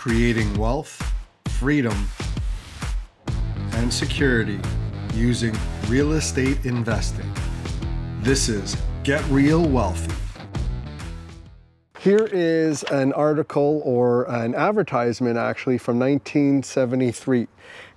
creating wealth, freedom, and security using real estate investing. This is Get Real Wealthy. Here is an article or an advertisement actually from 1973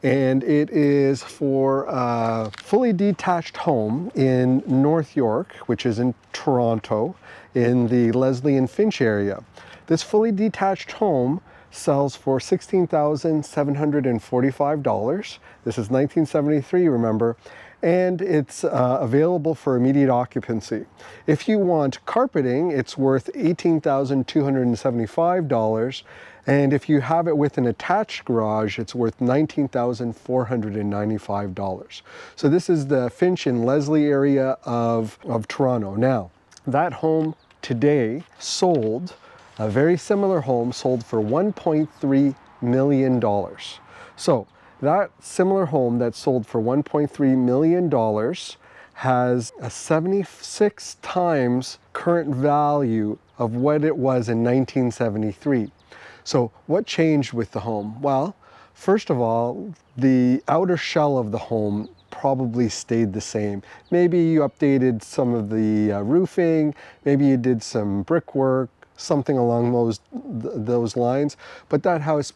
and it is for a fully detached home in North York, which is in Toronto, in the Leslie and Finch area. This fully detached home sells for $16,745. This is 1973, remember, and it's uh, available for immediate occupancy. If you want carpeting, it's worth $18,275 and if you have it with an attached garage, it's worth $19,495. So this is the Finch and Leslie area of, of Toronto. Now, that home today sold, a very similar home sold for $1.3 million. So that similar home that sold for $1.3 million has a 76 times current value of what it was in 1973. So what changed with the home? Well, first of all, the outer shell of the home probably stayed the same. Maybe you updated some of the uh, roofing, maybe you did some brickwork, something along those th those lines, but that house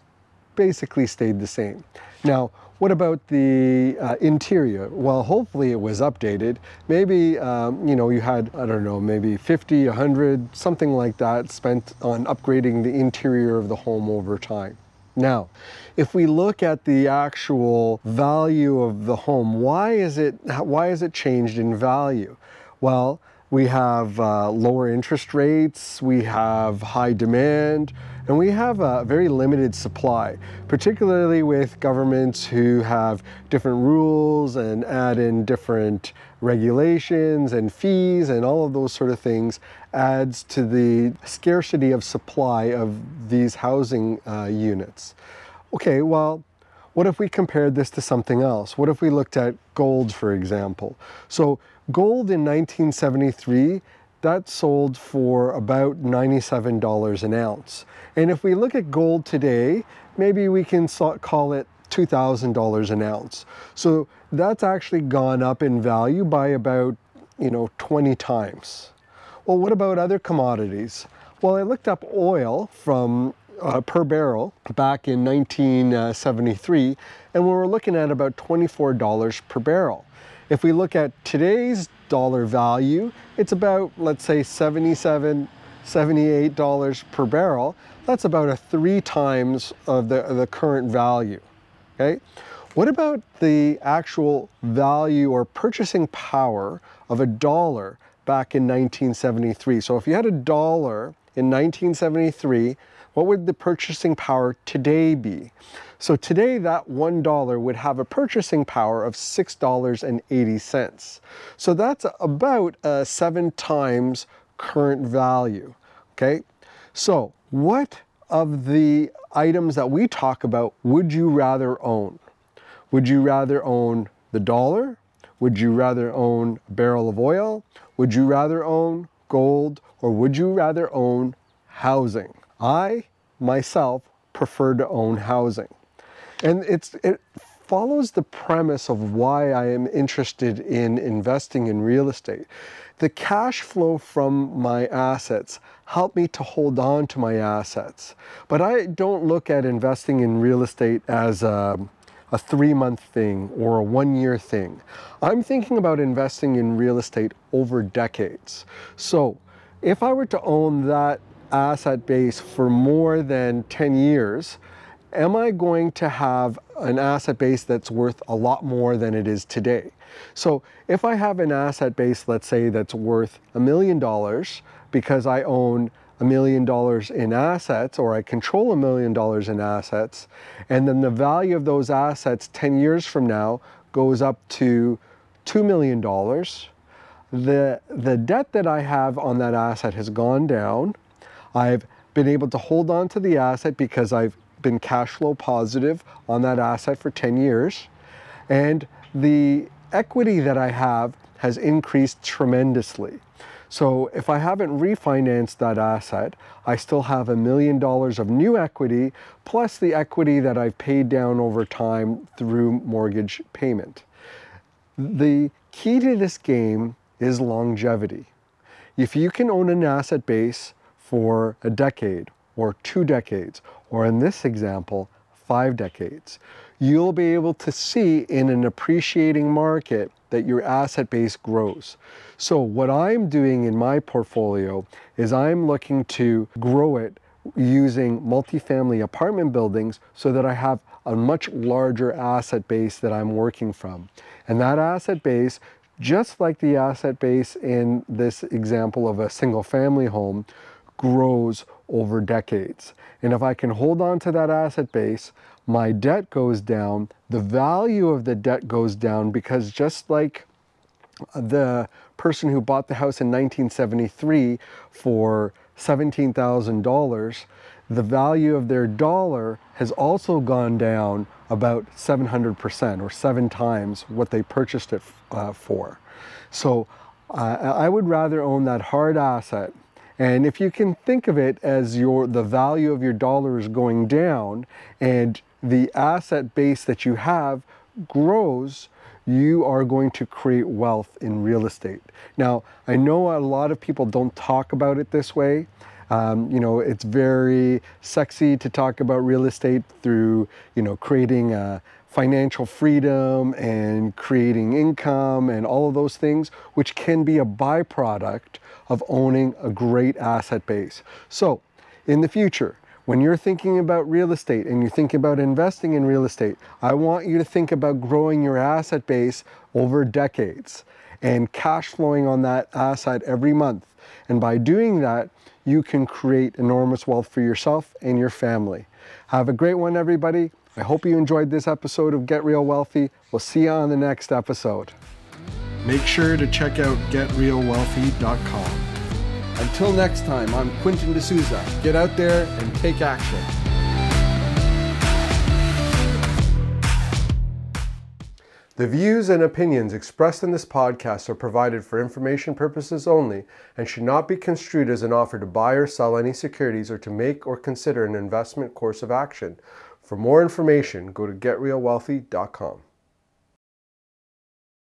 basically stayed the same. Now, what about the uh, interior? Well, hopefully it was updated. Maybe, um, you know, you had, I don't know, maybe 50, 100, something like that spent on upgrading the interior of the home over time. Now, if we look at the actual value of the home, why is it, why is it changed in value? Well, we have uh, lower interest rates, we have high demand, and we have a very limited supply, particularly with governments who have different rules and add in different regulations and fees and all of those sort of things adds to the scarcity of supply of these housing uh, units. Okay, well, what if we compared this to something else? What if we looked at gold, for example? So gold in 1973 that sold for about $97 an ounce. And if we look at gold today, maybe we can call it $2,000 an ounce. So that's actually gone up in value by about, you know, 20 times. Well, what about other commodities? Well, I looked up oil from uh, per barrel back in 1973, and we were looking at about $24 per barrel. If we look at today's dollar value, it's about, let's say, 77 $78 per barrel. That's about a three times of the, the current value, okay? What about the actual value or purchasing power of a dollar back in 1973? So if you had a dollar in 1973, what would the purchasing power today be? So today that $1 would have a purchasing power of $6.80. So that's about uh, seven times current value, okay? So what of the items that we talk about would you rather own? Would you rather own the dollar? Would you rather own a barrel of oil? Would you rather own gold? Or would you rather own housing? I, myself, prefer to own housing. And it's, it follows the premise of why I am interested in investing in real estate. The cash flow from my assets help me to hold on to my assets. But I don't look at investing in real estate as a, a three month thing or a one year thing. I'm thinking about investing in real estate over decades. So if I were to own that asset base for more than 10 years, am I going to have an asset base that's worth a lot more than it is today? So if I have an asset base, let's say that's worth a million dollars because I own a million dollars in assets or I control a million dollars in assets, and then the value of those assets 10 years from now goes up to $2 million, the, the debt that I have on that asset has gone down. I've been able to hold on to the asset because I've been cash flow positive on that asset for 10 years. And the equity that I have has increased tremendously. So if I haven't refinanced that asset, I still have a million dollars of new equity plus the equity that I've paid down over time through mortgage payment. The key to this game is longevity. If you can own an asset base for a decade or two decades, or in this example, five decades, you'll be able to see in an appreciating market that your asset base grows. So what I'm doing in my portfolio is I'm looking to grow it using multifamily apartment buildings so that I have a much larger asset base that I'm working from. And that asset base, just like the asset base in this example of a single family home, grows over decades. And if I can hold on to that asset base, my debt goes down, the value of the debt goes down because just like the person who bought the house in 1973 for $17,000, the value of their dollar has also gone down about 700% or seven times what they purchased it uh, for. So uh, I would rather own that hard asset and if you can think of it as your the value of your dollar is going down and the asset base that you have grows, you are going to create wealth in real estate. Now, I know a lot of people don't talk about it this way. Um, you know, it's very sexy to talk about real estate through, you know, creating a financial freedom and creating income and all of those things, which can be a byproduct of owning a great asset base. So, in the future, when you're thinking about real estate and you're thinking about investing in real estate, I want you to think about growing your asset base over decades and cash flowing on that uh, asset every month. And by doing that, you can create enormous wealth for yourself and your family. Have a great one, everybody. I hope you enjoyed this episode of Get Real Wealthy. We'll see you on the next episode. Make sure to check out getrealwealthy.com. Until next time, I'm Quentin D'Souza. Get out there and take action. The views and opinions expressed in this podcast are provided for information purposes only and should not be construed as an offer to buy or sell any securities or to make or consider an investment course of action. For more information, go to getrealwealthy.com.